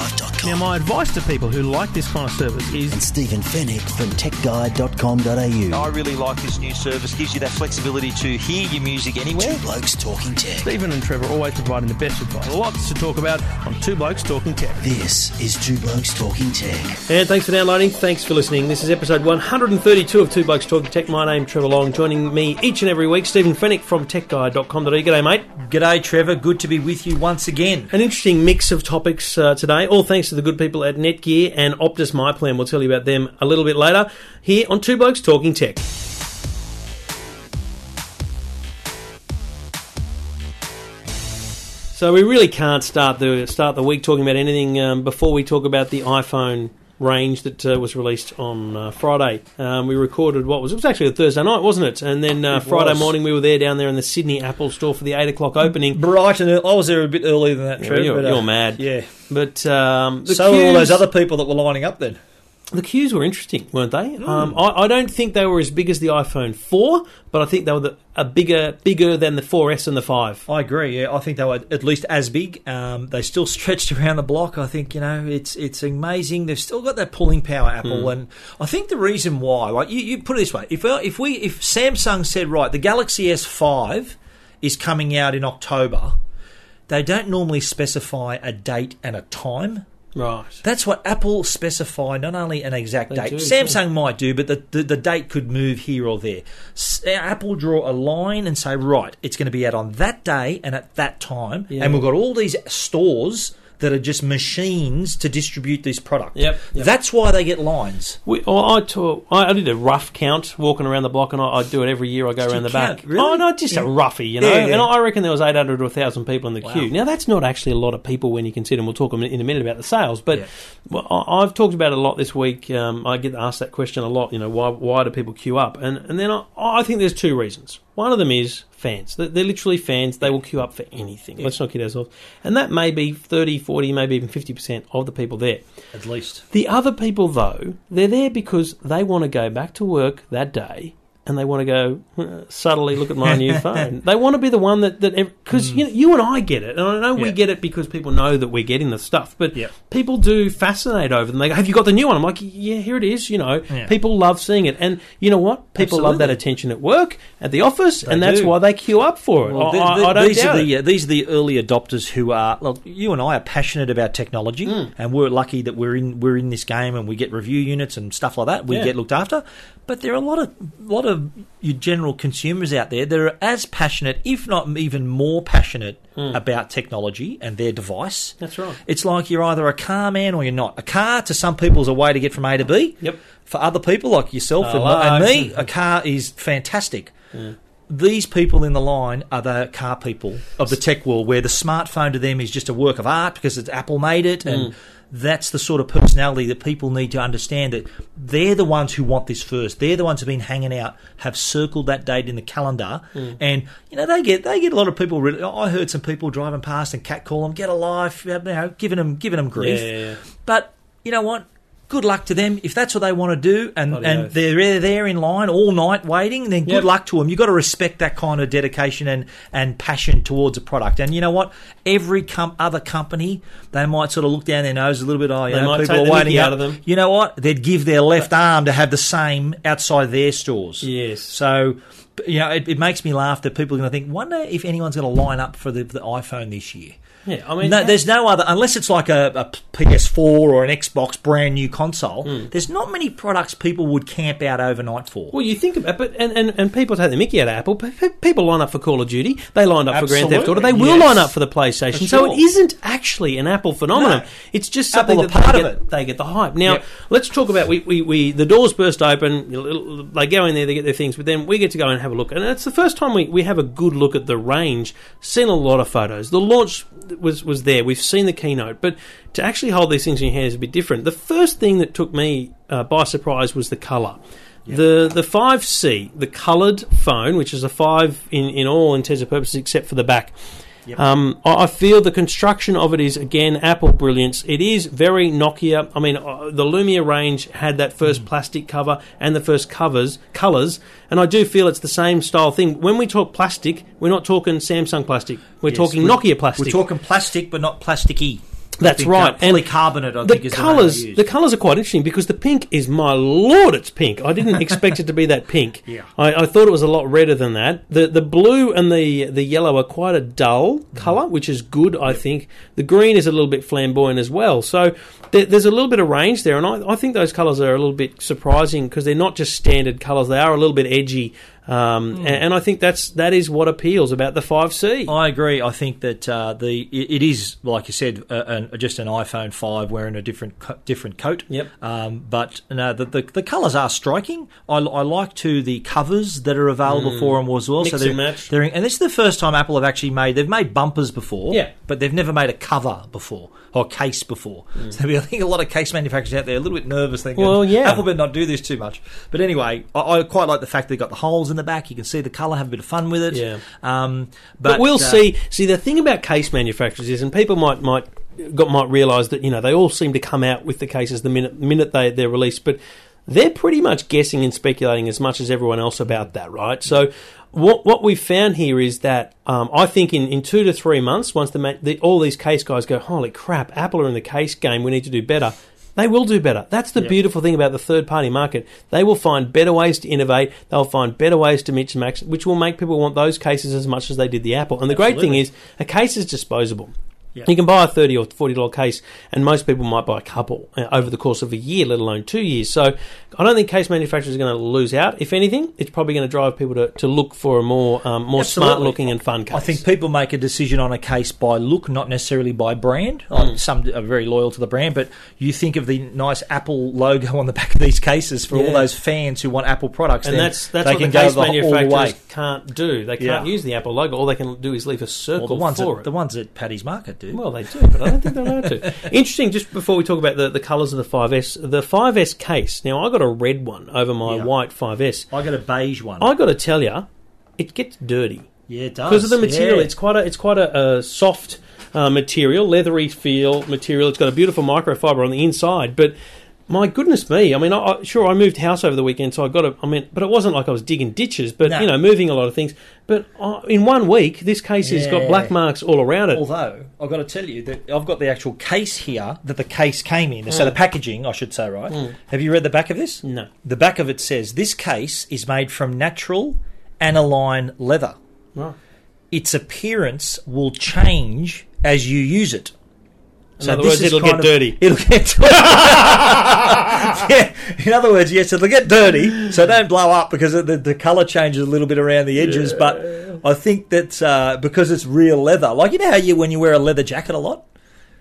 YourTechLife.com Now, my advice to people who like this kind of service is and Stephen Fenech from TechGuide.com.au. I really like this new service. Gives you that flexibility to hear your music anywhere. Two Blokes Talking Tech. Stephen and Trevor always providing the best advice. Lots to talk about on Two Blokes Talking Tech. This is Two Blokes Talking Tech. And thanks for downloading. Thanks for listening. This is episode 132 of Two Blokes Talking Tech. My name Trevor Long. Joining me each and every week, Stephen Fenech from TechGuide.com.au. G'day, mate. G'day, Trevor. Good to be with you once again. An interesting mix of topics uh, today, all thanks to the good people at Netgear and Optus MyPlan. We'll tell you about them a little bit later here on Two Blokes Talking Tech. So we really can't start the start the week talking about anything um, before we talk about the iPhone range that uh, was released on uh, Friday. Um, we recorded what was it was actually a Thursday night, wasn't it? And then uh, It Friday was. morning we were there down there in the Sydney Apple Store for the eight o'clock opening. Bright and early. I was there a bit earlier than that, Yeah, Trevor. you're- but, uh, you're mad. Yeah. But um, so were all those other people that were lining up then. The queues were interesting, weren't they? Hmm. Um, I, I don't think they were as big as the iPhone 4, but I think they were the, a bigger, bigger than the 4S and the 5. I agree. Yeah, I think they were at least as big. Um, they still stretched around the block. I think you know it's it's amazing. They've still got that pulling power, Apple, and I think the reason why, like you, you put it this way, if uh, if we if Samsung said right, the Galaxy S5 is coming out in October, they don't normally specify a date and a time. Right. That's what Apple specify, not only an exact They date. do, Samsung might do, but the, the, the date could move here or there. S- uh, Apple draw a line and say, right, it's going to be out on that day and at that time. Yeah. And we've got all these stores that are just machines to distribute this product. Yep, yep. That's why they get lines. We, well, I, took, I, I did a rough count walking around the block, and I, I do it every year. I go Did around the back. count? Really? Oh no, just a roughie, you know. Yeah, yeah. And I reckon there was eight hundred to thousand people in the Wow. queue. Now that's not actually a lot of people when you consider. And we'll talk in a minute about the sales, but Yeah. I- I've talked about it a lot this week. Um, I get asked that question a lot. You know, why why do people queue up? And and then I, I think there's two reasons. One of them is fans. They're, they're literally fans. They will queue up for anything. Let's not kid ourselves. And that may be 30, 40, maybe even 50% of the people there. At least. The other people, though, they're there because they want to go back to work that day and they want to go "Uh, subtly look at my new phone. They want to be the one that that because you know, you and I get it, and I know we Mm. Get it because people know that we're getting the stuff. But Yeah. people do fascinate over them. They go, "Have you got the new one?" I'm like, "Yeah, here it is." You know, Yeah. people love seeing it, and you know what? People love that attention at work, at the office, and that's do. why they queue up for it. Well, I, th- I- I don't these doubt are it. the uh, these are the early adopters who are. Look, you and I are passionate about technology, Hmm. and we're lucky that we're in we're in this game and we get review units and stuff like that. We Yeah. get looked after, but there are a lot of lot of your general consumers out there that are as passionate, if not even more passionate, hmm. about technology and their device. That's right. It's like you're either a car man or you're not. A car to some people is a way to get from A to B. Yep. For other people like yourself and, and me, a car is fantastic these people in the line are the car people of the tech world, where the smartphone to them is just a work of art because it's Apple made it, and hmm. That's the sort of personality that people need to understand that they're the ones who want this first. They're the ones who've been hanging out, have circled that date in the calendar, mm. and you know they get they get a lot of people. Really, I heard some people driving past and catcall them, get a life, you know, giving them giving them grief. Yeah, yeah, yeah. But you know what? Good luck to them if that's what they want to do, and, Bloody and oath. they're there in line all night waiting. Then good Yep. luck to them. You've got to respect that kind of dedication and, and passion towards a product. And you know what? Every com- other company, they might sort of look down their nose a little bit. Oh, you They know, people are waiting out of them. You know what? They'd give their left arm to have the same outside their stores. Yes. So, you know, it, it makes me laugh that people are going to think, wonder if anyone's going to line up for the, the iPhone this year. Yeah, I mean, no, there's no other unless it's like a, a PS4 or an Xbox brand new console. Hmm. There's not many products people would camp out overnight for. Well, you think about, but and, and, and people take the Mickey out of Apple. Pe- pe- People line up for Call of Duty. They lined up for Grand Theft Auto. They will yes. line up for the PlayStation. For So it isn't actually an Apple phenomenon. No. It's just something Apple that part they of get, it. they get the hype. Now Yep. let's talk about we, we, we the doors burst open. They go in there, they get their things, but then we get to go and have a look. And it's the first time we, we have a good look at the range. Seen a lot of photos. The launch was was there. We've seen the keynote, but to actually hold these things in your hand is a bit different. The first thing that took me uh, by surprise was the color. The the five C, the coloured phone, which is a five in, in all intents and purposes except for the back. Um, I I feel the construction of it is again Apple brilliance. It is very Nokia. I mean, uh, the Lumia range had that Mm. first plastic cover and the first covers colors, and I do feel it's the same style thing. When we talk plastic, we're not talking Samsung plastic. We're Yes, talking we're- Nokia plastic. We're talking plastic, but not plasticky. That's think, right. Uh, And polycarbonate, I the colours, the, the colours are quite interesting because the pink is my lord, it's pink. I didn't expect it to be that pink. Yeah. I, I thought it was a lot redder than that. The the blue and the the yellow are quite a dull Mm. colour, which is good. I think the green is a little bit flamboyant as well. So there, there's a little bit of range there, and I, I think those colours are a little bit surprising because they're not just standard colours; they are a little bit edgy. Um, Mm. and, and I think that's that is what appeals about the five C. I agree. I think that uh, the it, it is like you said, uh, an, just an iPhone five wearing a different co- different coat. Yep. Um, but no, the, the the colours are striking. I, I like to the covers that are available for them as well. Mm. Mix so they're, and match. they're and this is the first time Apple have actually made. They've made bumpers before. Yeah. But they've never made a cover before or case before. So I think a lot of case manufacturers out there a little bit nervous thinking, Mm. Well, yeah. Apple better not do this too much. But anyway, I, I quite like the fact they've got the holes in the back. You can see the colour, have a bit of fun with it. Yeah. Um, But, but, we'll uh, see. See, the thing about case manufacturers is, and people might might got, might realise that you know they all seem to come out with the cases the minute minute they they're released, but they're pretty much guessing and speculating as much as everyone else about that, right? So. What what we've found here is that um, I think in, in two to three months, once the, the all these case guys go, holy crap, Apple are in the case game, we need to do better. They will do better. That's the beautiful thing about the third party market. They will find better ways to innovate. They'll find better ways to match, which will make people want those cases as much as they did the Apple. And the great thing is, a case is disposable. You can buy a thirty or forty dollar case, and most people might buy a couple uh, over the course of a year, let alone two years. So, I don't think case manufacturers are going to lose out. If anything, it's probably going to drive people to, to look for a more um, more smart looking and fun case. I think people make a decision on a case by look, not necessarily by brand. Like, Some are very loyal to the brand, but you think of the nice Apple logo on the back of these cases for Yeah. all those fans who want Apple products. and that's that's they what the case the, all the manufacturers can't do. They can't Yeah. use the Apple logo. All they can do is leave a circle Well, the ones for that, it. the ones at Paddy's Market do. Well, they do, but I don't think they're allowed to. Interesting, just before we talk about the, the colours of the 5S, the 5S case. Now, I got a red one over my Yeah. white 5S. I got a beige one. I got to tell you, it gets dirty yeah, it does because of the material. Yeah. It's quite a it's quite a, a soft uh, material, leathery feel material. It's got a beautiful microfiber on the inside, but. My goodness me! I mean, I, I, sure, I moved house over the weekend, so I got a. I mean, but it wasn't like I was digging ditches, but No. you know, moving a lot of things. But uh, in one week, this case has got Yeah. black marks all around it. Although I've got to tell you that I've got the actual case here that the case came in. So the packaging, I should say, right? Have you read the back of this? No. The back of it says this case is made from natural aniline leather. Right. Its appearance will change as you use it. In other this words, it'll get of- dirty. It'll get yeah. In other words, yes, it'll get dirty, so don't blow up because the, the colour changes a little bit around the edges. But I think that uh, because it's real leather, like you know how you when you wear a leather jacket a lot.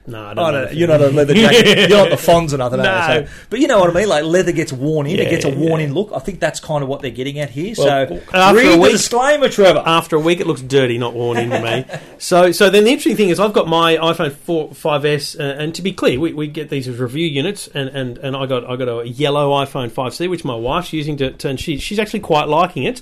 No, I don't I know. don't, you're not a leather jacket. You're not the Fonz or nothing. No. So, but you know what I mean. Like leather gets worn in. it gets a Yeah, worn in look. I think that's kind of what they're getting at here. Well, so after read a the week- disclaimer, Trevor. After a week, it looks dirty, not worn in to me. So, so then the interesting thing is, I've got my iPhone 4, 5S, uh, and to be clear, we, we get these as review units, and, and, and I got I got a yellow iPhone 5C, which my wife's using to, to and she, she's actually quite liking it.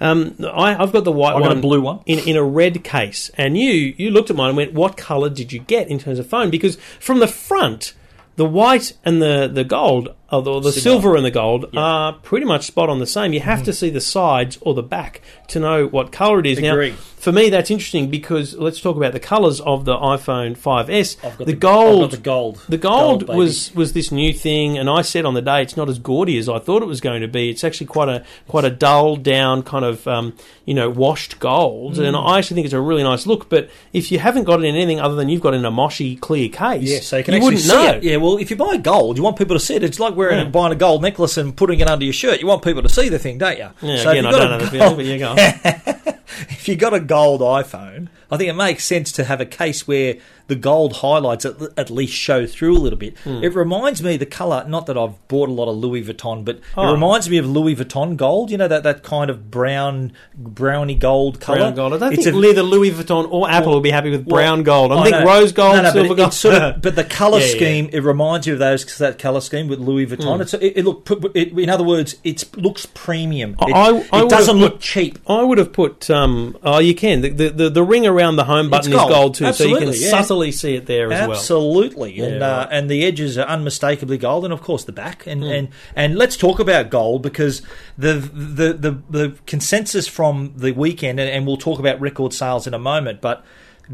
Um, I, I've got the white I've got one, a blue one. in in a red case, and you you looked at mine and went, "What colour did you get in terms of phone?" Because from the front. The white and the, the gold, or the, the silver and the gold, are pretty much spot on the same. You have to see the sides or the back to know what colour it is. Agree. Now, for me, that's interesting because let's talk about the colours of the iPhone 5S. I've got the, I've gold, got the gold. the gold, baby. was was this new thing, and I said on the day it's not as gaudy as I thought it was going to be. It's actually quite a quite a dull down kind of um, you know washed gold, Mm. and I actually think it's a really nice look. But if you haven't got it in anything other than you've got it in a Moshi clear case, Yeah, so you can you wouldn't see know. it. Yeah, well, if you buy gold, you want people to see it. It's like wearing Yeah. buying a gold necklace and putting it under your shirt. You want people to see the thing, don't you? Yeah, so again, if I you've don't know got the feeling, but you go. if you got a gold iPhone, I think it makes sense to have a case where the gold highlights at, at least show through a little bit. Hmm. It reminds me the colour. Not that I've bought a lot of Louis Vuitton, but Oh. it reminds me of Louis Vuitton gold. You know that that kind of brown, browny gold colour. Brown gold. I don't It's think a- either Louis Vuitton or Apple will be happy with well, brown gold. I I think know. rose gold, No, no, silver gold. sort of, but the colour Yeah, yeah. scheme it reminds you of those that colour scheme with Louis Vuitton. It's it, it look put- it, in other words, it looks premium. It, I- I it doesn't put- look cheap. I would have put. Um, oh, you can. The, the, the, the ring around the home button gold. is gold too, so you can yeah. subtly see it there as well. Absolutely, and Yeah, uh, and the edges are unmistakably gold, and of course the back, and Hmm. and and let's talk about gold because the the the, the consensus from the weekend, and, and we'll talk about record sales in a moment, but.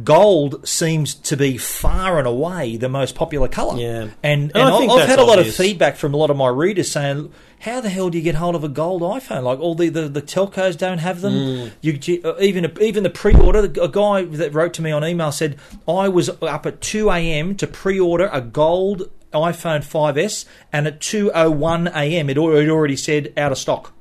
Gold seems to be far and away the most popular colour. Yeah. and And and, I I've had a lot obvious. of feedback from a lot of my readers saying, "How the hell do you get hold of a gold iPhone? Like all the the, the telcos don't have them. Hmm. You, uh, even even the pre-order. A guy that wrote to me on email said I was up at two a.m. to pre-order a gold iPhone 5s, and at two o one a.m. it it already said out of stock.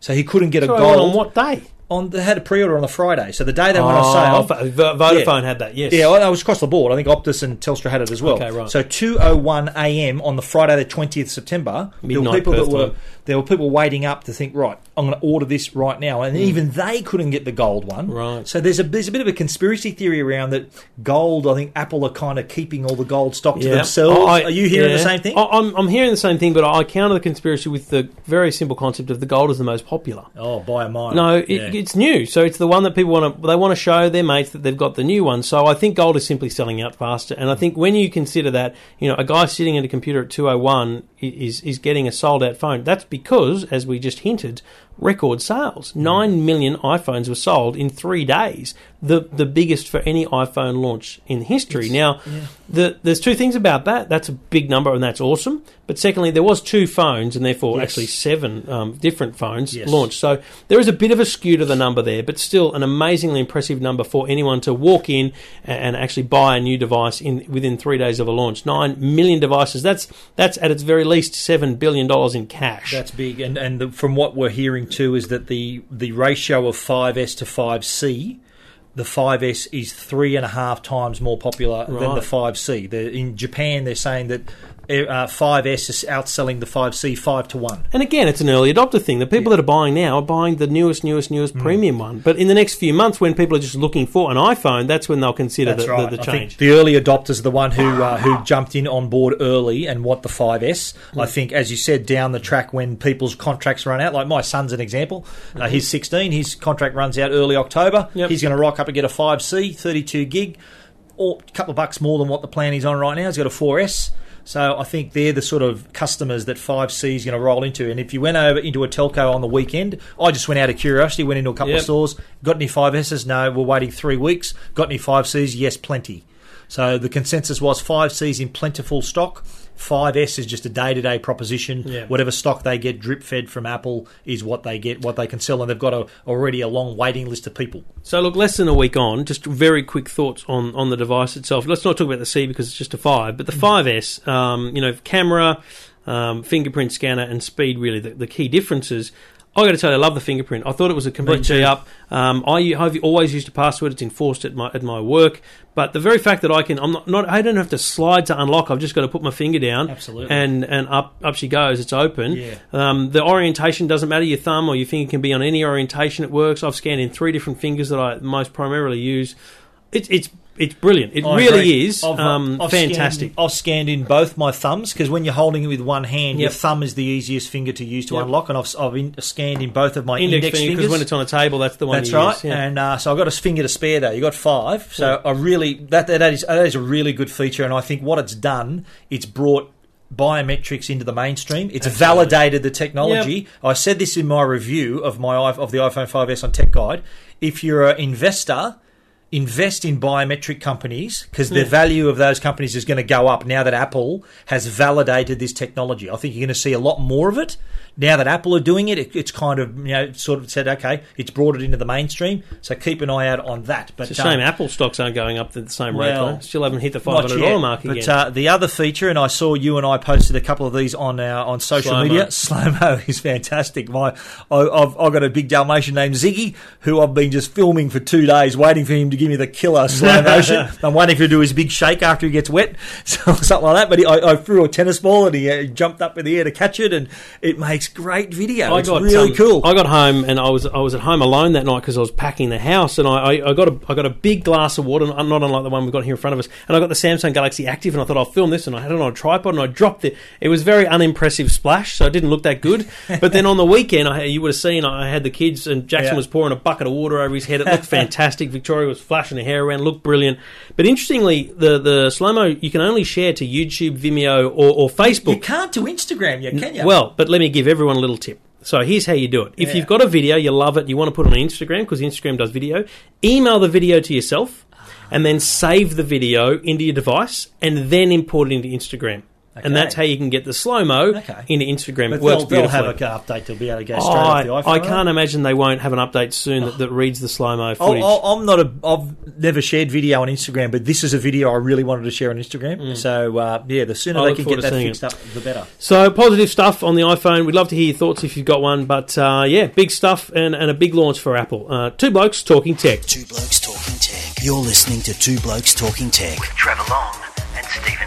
So he couldn't get a So gold on what day? On. They had a pre-order on the Friday, so the day they went on Oh, sale. Vo- Vodafone had that. Yes. Yeah, well, I was across the board. I think Optus and Telstra had it as well. Okay, right. So two oh one a.m. on the Friday, the twentieth September. there were Midnight people Perth that were time. there were people waiting up to think, right, I'm going to order this right now, and hmm. even they couldn't get the gold one. Right. So there's a there's a bit of a conspiracy theory around that gold. I think Apple are kind of keeping all the gold stock to Yeah. themselves. Oh, I- are you hearing yeah. the same thing? I- I'm, I'm hearing the same thing, but I counter the conspiracy with the very simple concept of the gold is the most popular. Oh, by a mile. No, it, Yeah. It's new, so it's the one that people want to. They want to show their mates that they've got the new one. So I think gold is simply selling out faster. And I think when you consider that, you know, a guy sitting at a computer at two oh one is is getting a sold out phone. That's because, as we just hinted, record sales. Nine million iPhones were sold in three days. The the biggest for any iPhone launch in history. now, the, there's two things about that. That's a big number, and that's awesome. But secondly, there was two phones, and therefore Yes. actually seven um, different phones Yes. launched. So there is a bit of a skew to the number there, but still an amazingly impressive number for anyone to walk in and actually buy a new device in within three days of a launch. Nine million devices. That's that's at its very least seven billion dollars in cash. That's big, and and the, from what we're hearing too is that the the ratio of 5S to 5C, the 5S is three and a half times more popular than the 5C. they in Japan, they're saying that uh, 5S is outselling the 5C five to one. And again, it's an early adopter thing. The people that are buying now are buying the newest, newest, Hmm. newest premium one. But in the next few months, when people are just looking for an iPhone, that's when they'll consider the, right. the, the change. the early adopters are the one who uh, who jumped in on board early and want the 5S. Hmm. I think, as you said, down the track when people's contracts run out, like my son's an example. Uh, he's 16. His contract runs out early October. Hmm. Yep. He's going to rock up and get a 5C, 32 gig, or a couple of bucks more than what the plan he's on right now. He's got a 4S. So I think they're the sort of customers that 5C is going to roll into. And if you went over into a telco on the weekend, I just went out of curiosity, went into a couple Yep. of stores, got any 5Ss? No, we're waiting three weeks. Got any 5Cs? Yes, plenty. So the consensus was 5Cs in plentiful stock. 5S is just a day to day proposition. Yeah. Whatever stock they get drip fed from Apple is what they get, what they can sell, and they've got a, already a long waiting list of people. So look, less than a week on, just very quick thoughts on, on the device itself. Let's not talk about the C because it's just a five, but the 5S, um, you know, camera, um, fingerprint scanner, and speed really the, the key differences. I got to tell you, I love the fingerprint. I thought it was a complete G up. Um, I I've always used a password; it's enforced at my at my work. But the very fact that I can, I'm not, not I don't have to slide to unlock. I've just got to put my finger down, Absolutely. and and up up she goes. It's open. Yeah. Um, the orientation doesn't matter. Your thumb or your finger can be on any orientation. It works. I've scanned in three different fingers that I most primarily use. It's it's it's brilliant. It I really agree. is I've- um, I've fantastic. Scanned, I've scanned in both my thumbs because when you're holding it with one hand, your thumb is the easiest finger to use to Yep. unlock, and I've, I've in, scanned in both of my Index, index, finger fingers. because when it's on a table, that's the one. That's you right, Use. Yeah. and uh, so I've got a finger to spare. Though you got five, so I really that that is that is a really good feature, and I think what it's done, it's brought biometrics into the mainstream. It's validated the technology. I said this in my review of my of the iPhone 5s on Tech Guide. If you're an investor. Invest in biometric companies because the hmm. value of those companies is going to go up now that Apple has validated this technology. I think you're going to see a lot more of it. Now that Apple are doing it, it, it's kind of you know sort of said okay, it's brought it into the mainstream. So keep an eye out on that. But It's a shame um, Apple stocks aren't going up at the same rate. Well, though. Still haven't hit the $500 yet, mark again. But uh, the other feature, and I saw you and I posted a couple of these on our on social Slow-mo. media. Slow mo is fantastic. My, I, I've, I've got a big Dalmatian named Ziggy who I've been just filming for two days, waiting for him to give me the killer slow motion. I'm waiting for him to do his big shake after he gets wet, so, something like that. But he, I, I threw a tennis ball and he uh, jumped up in the air to catch it, and it makes great video. it's really um, cool. I got home and I was I was at home alone that night because I was packing the house and I, I, I got a I got a big glass of water, not unlike the one we've got here in front of us, and I got the Samsung Galaxy Active and I thought I'll film this and I had it on a tripod and I dropped it. It was very unimpressive splash, so it didn't look that good. but then on the weekend, I, you would have seen I had the kids and Jackson Yeah. was pouring a bucket of water over his head. It looked fantastic. Victoria was flashing her hair around, looked brilliant. But interestingly, the the slow mo you can only share to YouTube, Vimeo, or, or Facebook. you can't do Instagram yet, can you? Well, but let me give everyone a little tip. So here's how you do it. If Yeah. you've got a video, you love it, you want to put it on Instagram because Instagram does video, email the video to yourself and then save the video into your device and then import it into Instagram. And that's how you can get the slow mo Okay. into Instagram. but it works they'll, they'll have beautifully. a update to be able to go Oh, straight off the I, iPhone. I can't imagine they won't have an update soon that, that reads the slow mo I'll, footage. I'll, I'm not a. I've never shared video on Instagram, but this is a video I really wanted to share on Instagram. So uh, yeah, the sooner I they can get that fixed it. up, the better. So positive stuff on the iPhone. We'd love to hear your thoughts if you've got one. But uh, yeah, big stuff and, and a big launch for Apple. Uh, two blokes talking tech. Two Blokes Talking Tech. You're listening to Two Blokes Talking Tech. with Trevor Long and Stephen.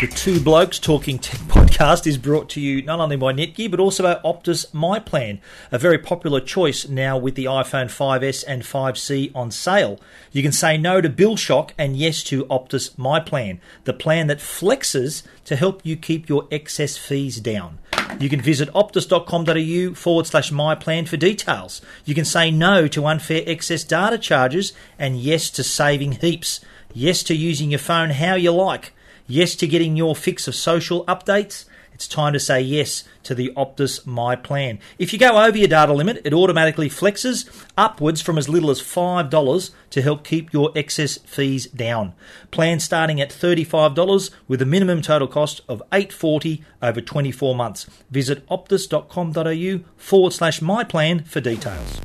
The Two Blokes Talking Tech podcast is brought to you not only by Netgear but also by Optus MyPlan, a very popular choice now with the iPhone 5S and 5C on sale. You can say no to bill shock and yes to Optus MyPlan, the plan that flexes to help you keep your excess fees down. You can visit optus.com.au forward slash myplan for details. You can say no to unfair excess data charges and yes to saving heaps. Yes to using your phone how you like. Yes to getting your fix of social updates. It's time to say yes to the Optus My Plan. If you go over your data limit, it automatically flexes upwards from as little as $5 to help keep your excess fees down. Plan starting at $35 with a minimum total cost of 840 over 24 months. Visit optus.com.au forward slash my plan for details.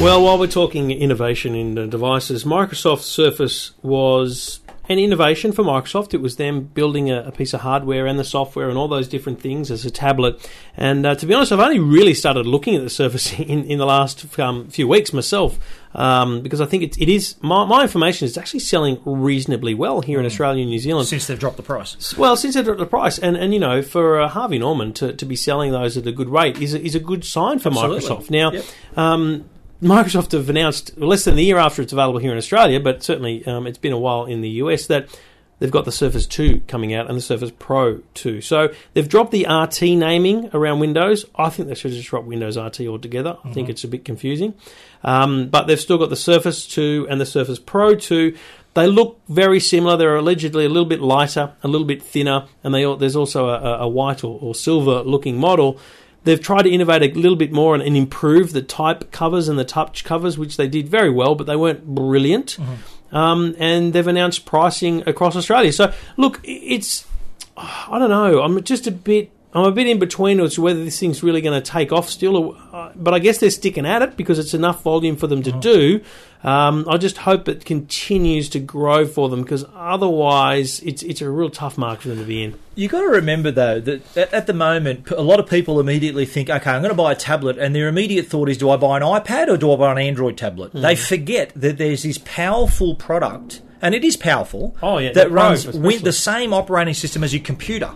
Well, while we're talking innovation in devices, Microsoft Surface was an innovation for Microsoft. It was them building a, a piece of hardware and the software and all those different things as a tablet. And uh, to be honest, I've only really started looking at the Surface in, in the last um, few weeks myself um, because I think it, it is, my, my information is actually selling reasonably well here in Australia and New Zealand. Since they've dropped the price. Well, since they've dropped the price, and, and you know, for uh, Harvey Norman to, to be selling those at a good rate is a, is a good sign for Absolutely. Microsoft. Now, Yep. um, Microsoft have announced less than a year after it's available here in Australia, but certainly um, it's been a while in the US that they've got the Surface 2 coming out and the Surface Pro 2. So they've dropped the RT naming around Windows. I think they should just drop Windows RT altogether. I think it's a bit confusing. Um, but they've still got the Surface 2 and the Surface Pro 2. They look very similar. They're allegedly a little bit lighter, a little bit thinner, and they, there's also a, a- a white or, or silver looking model. They've tried to innovate a little bit more and, and improve the type covers and the touch covers, which they did very well, but they weren't brilliant. Um, and they've announced pricing across Australia. So, look, it's I don't know. I'm just a bit. I'm a bit in between as to whether this thing's really going to take off still, or, uh, but I guess they're sticking at it because it's enough volume for them to do. Um, I just hope it continues to grow for them because otherwise, it's it's a real tough market for them to be in. you got to remember though that at, the moment, a lot of people immediately think, okay, I'm going to buy a tablet, and their immediate thought is, do I buy an iPad or do I buy an Android tablet? Hmm. They forget that there's this powerful product, and it is powerful. Oh, yeah, that runs with the same operating system as your computer.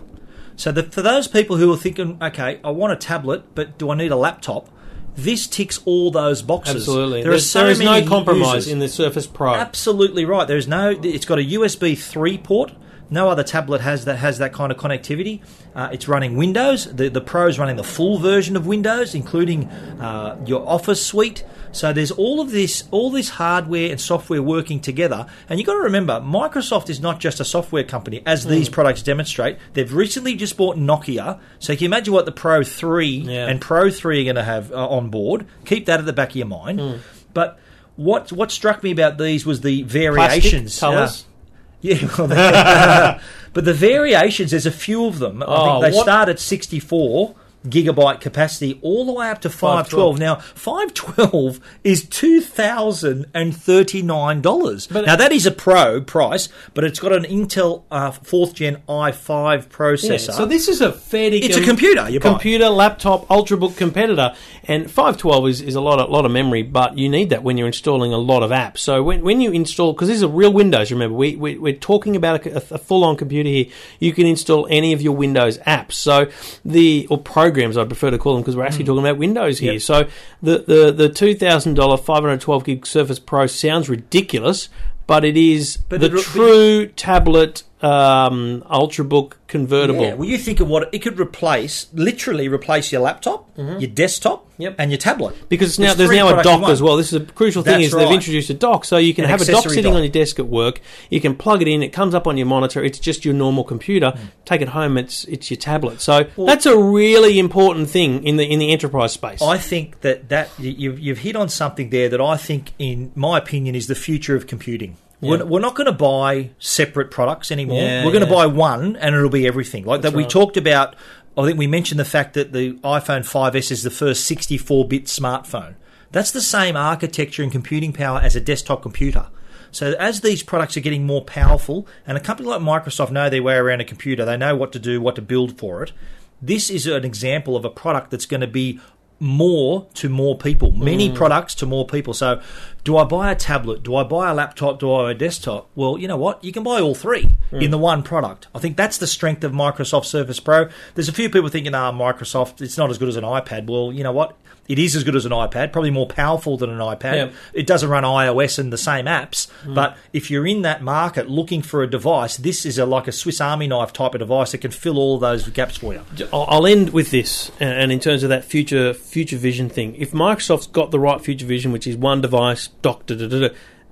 So that for those people who are thinking, okay, I want a tablet, but do I need a laptop? This ticks all those boxes. Absolutely, There, There's- so there is no compromise users. in the Surface Pro. Absolutely right. There's no. It's got a USB three port. No other tablet has that has that kind of connectivity. Uh, it's running Windows. The the Pro is running the full version of Windows, including uh, your Office suite. So there's all of this all this hardware and software working together. And you've got to remember, Microsoft is not just a software company, as these products demonstrate. They've recently just bought Nokia. So can you imagine what the Pro three Yeah. and Pro three are going to have uh, on board? Keep that at the back of your mind. But what what struck me about these was the variations. colours. Uh, yeah, well, But the variations, there's a few of them. I Oh, think they what- start at 64 gigabyte capacity all the way up to 512. Now, 512 is $2,039. But- now, that is a pro price, but it's got an Intel uh, 4th gen i5 processor. Yeah, so this is a fairly... It's a computer you buy. computer, laptop, ultrabook competitor, and 512 is, is a lot of lot of memory, but you need that when you're installing a lot of apps. So when, when you install, because this is a real Windows, remember we, we we're talking about a, a full on computer here. You can install any of your Windows apps. So the or programs, I prefer to call them because we're Mm. actually talking about Windows here. So the the the two thousand dollar 512 gig Surface Pro sounds ridiculous. But it is But the it- true tablet um, ultrabook convertible. Yeah, well, you think of what it could replace, literally replace your laptop, your desktop, Mm-hmm. Yep. and your tablet. Because now It's there's now a dock as well. This is a crucial thing That's is they've introduced a dock, so you can An have a dock sitting dock. on your desk at work. You can plug it in. It comes up on your monitor. It's just your normal computer. Hmm. Take it home. It's it's your tablet. So that's a really important thing in the in the enterprise space. I think that that you've, you've hit on something there that I think, in my opinion, is the future of computing. We're, Yeah. we're not going to buy separate products anymore. Yeah, we're going to buy one, and it'll be everything. Like that, we talked about. I think we mentioned the fact that the iPhone 5s is the first 64-bit smartphone. That's the same architecture and computing power as a desktop computer. So as these products are getting more powerful, and a company like Microsoft know their way around a computer, they know what to do, what to build for it. This is an example of a product that's going to be more to more people, many products to more people. So, do I buy a tablet? Do I buy a laptop? Do I buy a desktop? Well, you know what? You can buy all three in the one product. I think that's the strength of Microsoft Surface Pro. There's a few people thinking, ah, Microsoft, it's not as good as an iPad. Well, you know what? It is as good as an iPad, probably more powerful than an iPad. Yep. It doesn't run iOS and the same apps, mm. but if you're in that market looking for a device, this is a like a Swiss Army knife type of device that can fill all those gaps for you. I'll end with this, and- in terms of that future future vision thing, if Microsoft's got the right future vision, which is one device, da,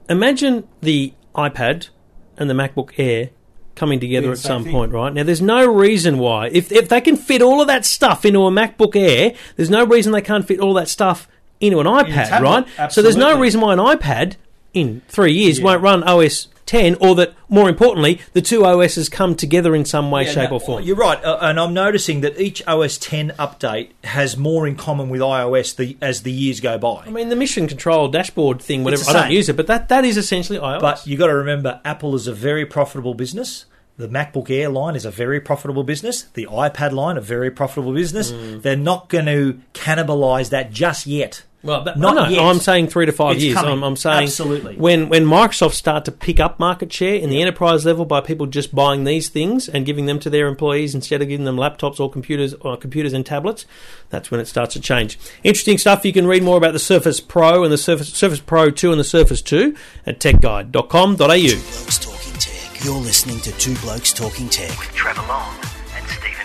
imagine the iPad and the MacBook Air coming together at some point, right? Now, there's no reason why, if if they can fit all of that stuff into a MacBook Air, there's no reason they can't fit all that stuff into an iPad, tablet, right? So there's no reason why an iPad in three years won't run OS. 10 or that more importantly the two OSs come together in some way shape no, or form You're right, uh, and I'm noticing that each OS 10 update has more in common with iOS the, as the years go by. I mean, the mission control dashboard thing, whatever. I don't use it, but that, that is essentially iOS. But you've got to remember, Apple is a very profitable business. The MacBook Air line is a very profitable business. The iPad line, a very profitable business. Mm. They're not going to cannibalize that just yet. Well, that, not no, yet. I'm saying three to five It's years. I'm, I'm saying Absolutely. when when Microsoft start to pick up market share in the enterprise level by people just buying these things and giving them to their employees instead of giving them laptops or computers or computers and tablets, that's when it starts to change. Interesting stuff. You can read more about the Surface Pro and the Surface Surface Pro 2 and the Surface 2 at techguide.com.au. Blokes Talking Tech. You're listening to Two Blokes Talking Tech. With Trevor Long and Stephen Fenech.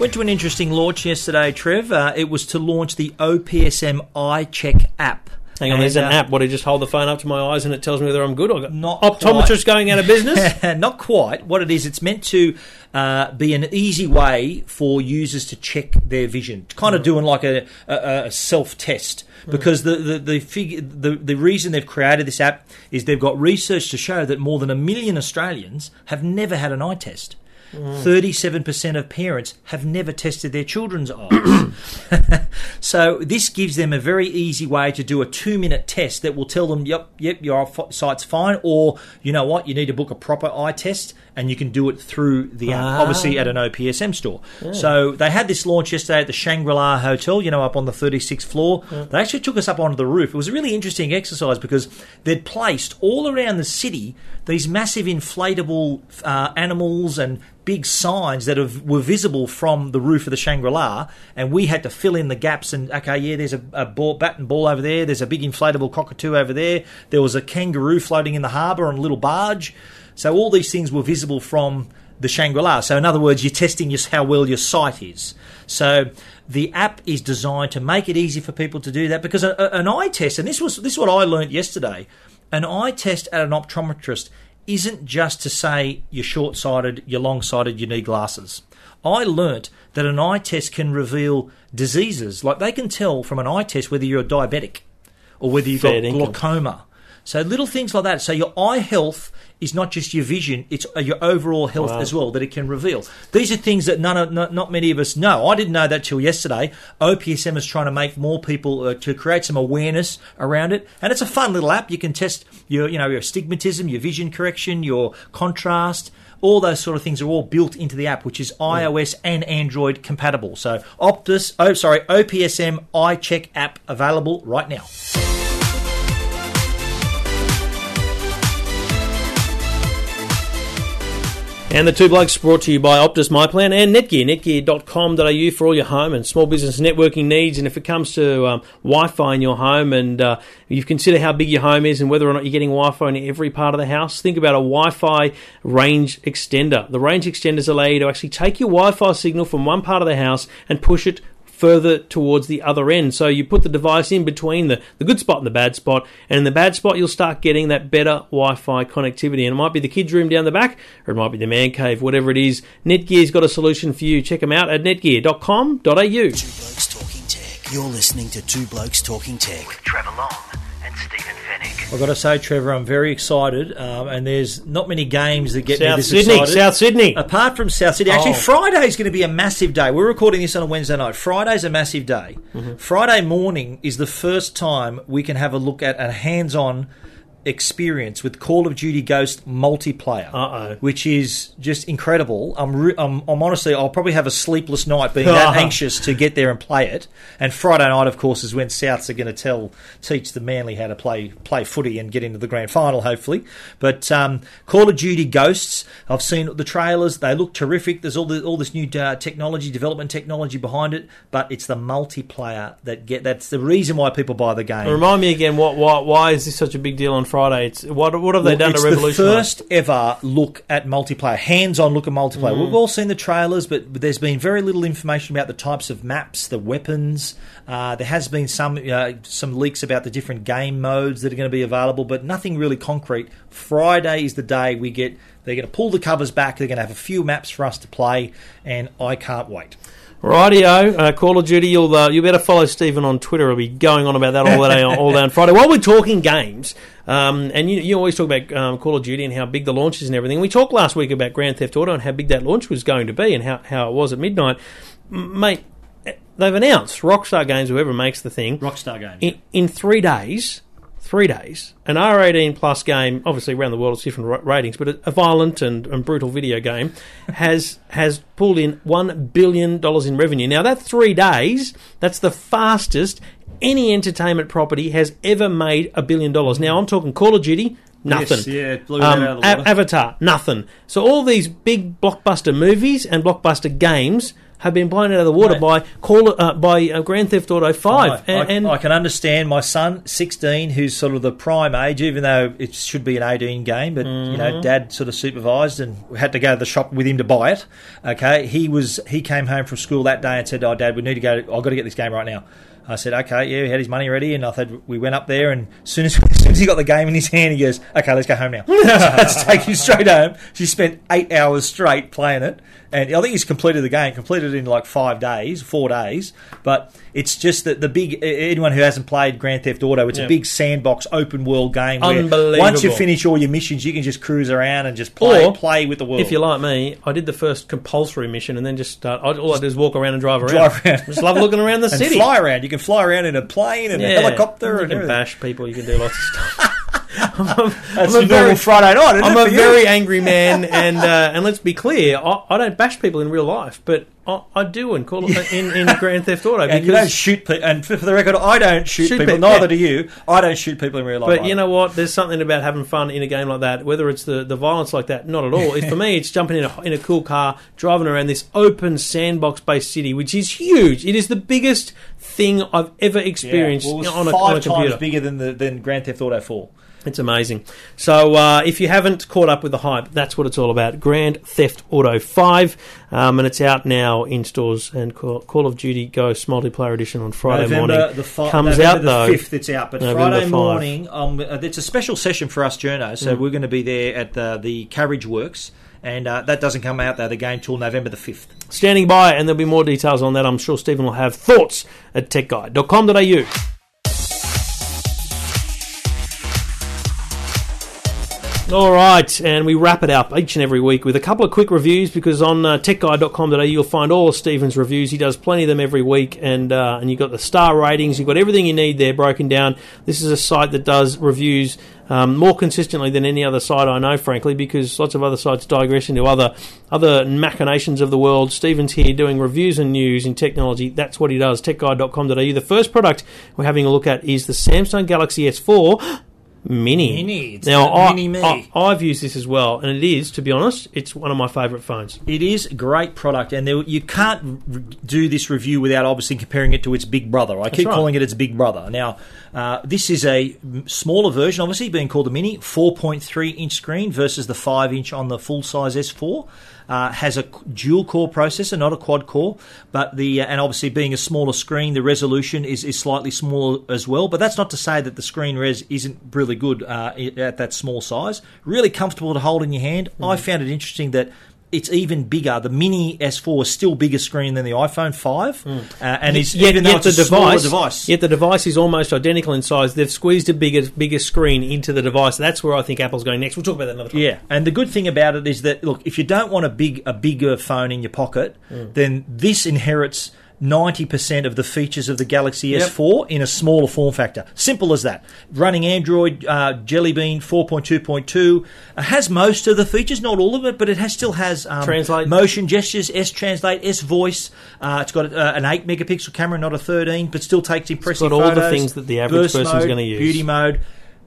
Went to an interesting launch yesterday, Trev. Uh, it was to launch the OPSM iCheck app. Hang on, there's And, an uh, app. What I just hold the phone up to my eyes and it tells me whether I'm good or Not optometrist going out of business. Not quite. What it is, it's meant to uh, be an easy way for users to check their vision, kind of doing like a, a, a self test. Because the the the, fig- the the reason they've created this app is they've got research to show that more than a million Australians have never had an eye test. Mm. Thirty-seven percent of parents have never tested their children's eyes. so this gives them a very easy way to do a two-minute test that will tell them, "Yep, yep, your sight's fine," or you know what, you need to book a proper eye test, and you can do it through the app, Ah. obviously at an OPSM store. So they had this launch yesterday at the Shangri-La Hotel, you know, up on the 36th floor. They actually took us up onto the roof. It was a really interesting exercise because they'd placed all around the city these massive inflatable uh, animals and big signs that have, were visible from the roof of the Shangri-La, and we had to fill in the gaps. And okay, yeah, there's a, a ball, bat and ball over there. There's a big inflatable cockatoo over there. There was a kangaroo floating in the harbour on a little barge. So all these things were visible from the Shangri-La. So in other words, you're testing just how well your sight is. So the app is designed to make it easy for people to do that because a, a- an eye test, and this was this is what I learnt yesterday, an eye test at an optometrist isn't just to say you're short-sighted, you're long-sighted, you need glasses. I learnt that an eye test can reveal diseases, like they can tell from an eye test whether you're a diabetic or whether you've Fair got income. glaucoma. So little things like that. So your eye health is not just your vision; it's uh, your overall health as well that it can reveal. These are things that none of, not, not many of us know. I didn't know that till yesterday. OPSM is trying to make more people uh, to create some awareness around it, and it's a fun little app. You can test your you know your astigmatism, your vision correction, your contrast. All those sort of things are all built into the app, which is iOS and Android compatible. So Optus, oh sorry, OPSM Eye Check app available right now. And the two blokes brought to you by Optus MyPlan and Netgear, netgear.com.au for all your home and small business networking needs. And if it comes to um, Wi Fi in your home and uh, you consider how big your home is and whether or not you're getting Wi Fi in every part of the house, think about a Wi Fi range extender. The range extenders allow you to actually take your Wi Fi signal from one part of the house and push it further towards the other end. So you put the device in between the, the good spot and the bad spot, and in the bad spot, you'll start getting that better Wi Fi connectivity. And it might be the kids' room down the back, or it might be the man cave, whatever it is. Netgear's got a solution for you. Check them out at netgear.com.au. Two Blokes Talking Tech. You're listening to Two Blokes Talking Tech. with Trevor Long and Stephen Fenech. I've got to say, Trevor, I'm very excited, um, and there's not many games that get me. South this Sydney, excited. South Sydney. Apart from South Sydney, actually, Oh. Friday is going to be a massive day. We're recording this on a Wednesday night. Friday's a massive day. Mm-hmm. Friday morning is the first time we can have a look at a hands-on experience with Call of Duty Ghost multiplayer, Uh-oh. which is just incredible. I'm, re- I'm, I'm honestly, I'll probably have a sleepless night being that anxious to get there and play it. And Friday night, of course, is when Souths are going to tell teach the Manly how to play play footy and get into the grand final, hopefully. But um, Call of Duty Ghosts, I've seen the trailers; they look terrific. There's all the, all this new uh, technology, development technology behind it, but it's the multiplayer that get that's the reason why people buy the game. Remind me again, what, why, why is this such a big deal on Friday? It's what, what have they done it's to revolutionise? the first ever look at multiplayer, hands-on look at multiplayer. Mm. We've all seen the trailers, but, but there's been very little information about the types of maps, the weapons. Uh, there has been some uh, some leaks about the different game modes that are going to be available, but nothing really concrete. Friday is the day we get. They're going to pull the covers back. They're going to have a few maps for us to play, and I can't wait. Rightio, uh, Call of Duty. You'll uh, you better follow Stephen on Twitter. He'll be going on about that all day all day on Friday. While we're talking games, um, and you, you always talk about um, Call of Duty and how big the launch is and everything. We talked last week about Grand Theft Auto and how big that launch was going to be and how, how it was at midnight. M- mate, they've announced Rockstar Games, whoever makes the thing, Rockstar Games. in, in three days, three days, an R18 plus game, obviously around the world it's different ratings, but a, violent and, and brutal video game has has pulled in one billion dollars in revenue. Now that three days, that's the fastest any entertainment property has ever made a billion dollars. Now I'm talking Call of Duty. Nothing. Yes, yeah, it blew Um, out of the water. Avatar. Nothing. So all these big blockbuster movies and blockbuster games have been blown out of the water Mate. by Call uh, by uh, Grand Theft Auto Five. I, and, and I, I can understand my son, 16, who's sort of the prime age, even though it should be an 18 game, but you Mm-hmm. know, dad sort of supervised and we had to go to the shop with him to buy it. Okay, he was he came home from school that day and said, "Oh, dad, we need to go. I've got to get this game right now." I said, "Okay, yeah." He had his money ready, and I said we went up there, and as soon as, as soon as he got the game in his hand, he goes, "Okay, let's go home now." I had take you straight home. She spent eight hours straight playing it, and I think he's completed the game, completed it in like five days, four days. But it's just that the big anyone who hasn't played Grand Theft Auto, it's Yeah. a big sandbox open world game. Where Unbelievable. Once you finish all your missions, you can just cruise around and just play Or, play with the world. If you're like me, I did the first compulsory mission and then just start. I, all I do is walk around and drive around. Drive around. Just love looking around the city. fly around, you can fly around in a plane and a helicopter You and can everything. bash people. You can do lots of stuff. I'm, That's I'm a normal Friday night. I'm a very angry man, and uh, and let's be clear, I, I don't bash people in real life, but I, I do in Call in, in Grand Theft Auto and you don't shoot people. And for the record, I don't shoot, Shoot people. pe- Neither yeah. do you. I don't shoot people in real life. But either. you know what? There's something about having fun in a game like that. Whether it's the, the violence like that, not at all. It, for me, it's jumping in a in a cool car, driving around this open sandbox based city, which is huge. It is the biggest thing I've ever Yeah. experienced Well, it was on, a, five on a computer. times bigger than the than Grand Theft Auto Four. It's amazing. So uh, if you haven't caught up with the hype, that's what it's all about. Grand Theft Auto 5, um, and it's out now in stores. And Call, Call of Duty Ghosts Multiplayer Edition on Friday November morning the fi- comes November out the though. fifth. It's out, but November Friday 5. morning, um, uh, it's a special session for us journos. Mm. So we're going to be there at the the Carriage Works, and uh, that doesn't come out though the game till November the fifth. Standing by, and there'll be more details on that. I'm sure Stephen will have thoughts at techguide.com.au. All right, and we wrap it up each and every week with a couple of quick reviews because on uh, techguide.com.au you'll find all of Stephen's reviews. He does plenty of them every week, and uh, and you've got the star ratings, you've got everything you need there broken down. This is a site that does reviews um, more consistently than any other site I know, frankly, because lots of other sites digress into other other machinations of the world. Stephen's here doing reviews and news in technology. That's what he does. Techguide.com.au. The first product we're having a look at is the Samsung Galaxy S4 Mini. Mini, it's now, I, Mini Me. I, I've used this as well, and it is, to be honest, it's one of my favourite phones. It is a great product, and there, you can't r- do this review without obviously comparing it to its big brother. I keep right. calling it its big brother. Now, uh, this is a smaller version, obviously being called a Mini, 4.3 inch screen versus the 5 inch on the full size S4. Uh, has a dual core processor, not a quad core, but the uh, and obviously being a smaller screen, the resolution is, is slightly smaller as well. But that's not to say that the screen res isn't really good uh, at that small size. Really comfortable to hold in your hand. I found it interesting that it's even bigger. The Mini S4 is still bigger screen than the iPhone 5, uh, and it's yet, even though yet it's the a device, device. yet the device is almost identical in size. They've squeezed a bigger, bigger screen into the device. That's where I think Apple's going next. We'll talk about that another time. Yeah, and the good thing about it is that look, if you don't want a big a bigger phone in your pocket, then this inherits. 90% of the features of the Galaxy Yep. S4 in a smaller form factor. Simple as that. Running Android uh, Jelly Bean 4.2.2 uh, has most of the features, not all of it, but it has still has um, Translate. motion gestures, S Translate, S Voice. Uh, it's got uh, an 8 megapixel camera, not a 13, but still takes impressive got all the things that the average person is gonna use. Beauty mode.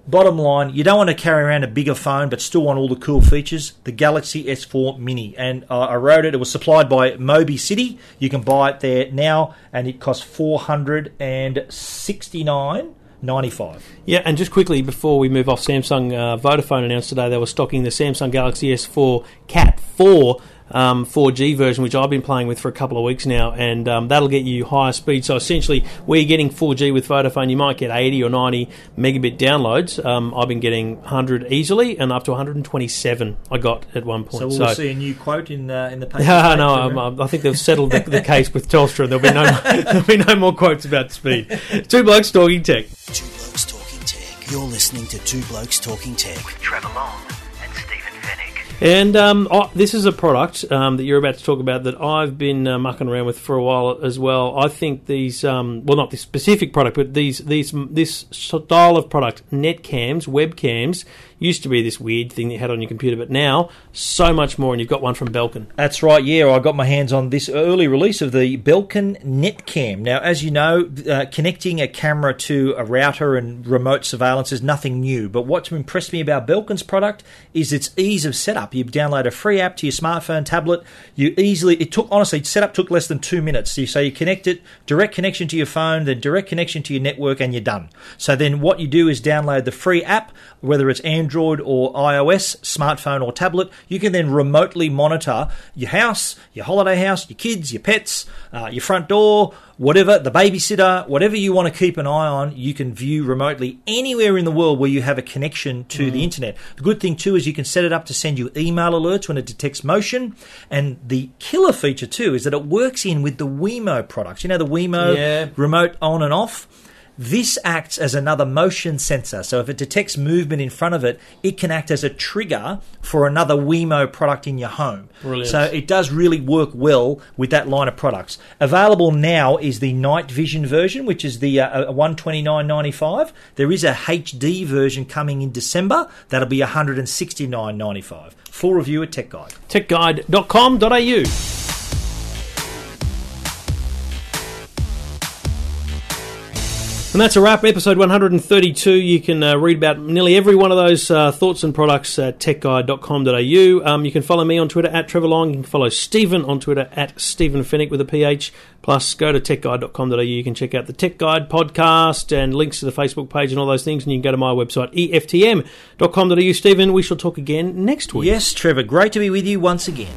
Bottom line, you don't want to carry around a bigger phone, but still want all the cool features. The Galaxy S4 Mini, and uh, I wrote it. It was supplied by MobiCity. You can buy it there now, and it costs four hundred and sixty nine ninety five. Yeah, and just quickly before we move off, Samsung uh, Vodafone announced today they were stocking the Samsung Galaxy S4 Cat 4 um, 4G version, which I've been playing with for a couple of weeks now, and um, that'll get you higher speed. So essentially, where you're getting 4G with Vodafone, you might get 80 or 90 megabit downloads. Um, I've been getting 100 easily, and up to 127 I got at one point. So we'll see a new quote in uh, in the paper. Yeah, no, I think they've settled the, the case with Telstra. There'll be no there'll be no more quotes about speed. Two blokes talking tech. Two Blokes Talking Tech. You're listening to Two Blokes Talking Tech. with Trevor Long and Stephen Fenech. And um, oh, this is a product um, that you're about to talk about that I've been uh, mucking around with for a while as well. I think these, um, well, not this specific product, but these, these, this style of product, net netcams, webcams, used to be this weird thing that you had on your computer, but now so much more. And you've got one from Belkin. That's right, yeah. I got my hands on this early release of the Belkin Netcam. Now, as you know, uh, connecting a camera to a router and remote surveillance is nothing new. But what's impressed me about Belkin's product is its ease of setup. You download a free app to your smartphone, tablet. You easily, it took, honestly, setup took less than two minutes. So you, so you connect it, direct connection to your phone, then direct connection to your network, and you're done. So then what you do is download the free app, whether it's Android or iOS, smartphone or tablet. You can then remotely monitor your house, your holiday house, your kids, your pets, uh, your front door, whatever, the babysitter, whatever you want to keep an eye on, you can view remotely anywhere in the world where you have a connection to the internet. The good thing too is you can set it up to send you email alerts when it detects motion. And the killer feature too is that it works in with the Wemo products. You know, the Wemo Yeah. remote on and off. This acts as another motion sensor. So if it detects movement in front of it, it can act as a trigger for another Wemo product in your home. Brilliant. So it does really work well with that line of products. Available now is the night vision version, which is the uh, one twenty nine ninety five. There is a HD version coming in December. That'll be one hundred and sixty nine ninety five. Full review at Tech Guide. techguide.com.au. And that's a wrap. Episode 132. You can uh, read about nearly every one of those uh, thoughts and products at techguide.com.au. Um, you can follow me on Twitter at Trevor Long. You can follow Stephen on Twitter at Stephen Fenech with a PH. Plus, go to techguide.com.au. You can check out the Tech Guide podcast and links to the Facebook page and all those things. And you can go to my website, eftm.com.au. Stephen, we shall talk again next week. Yes, Trevor, great to be with you once again.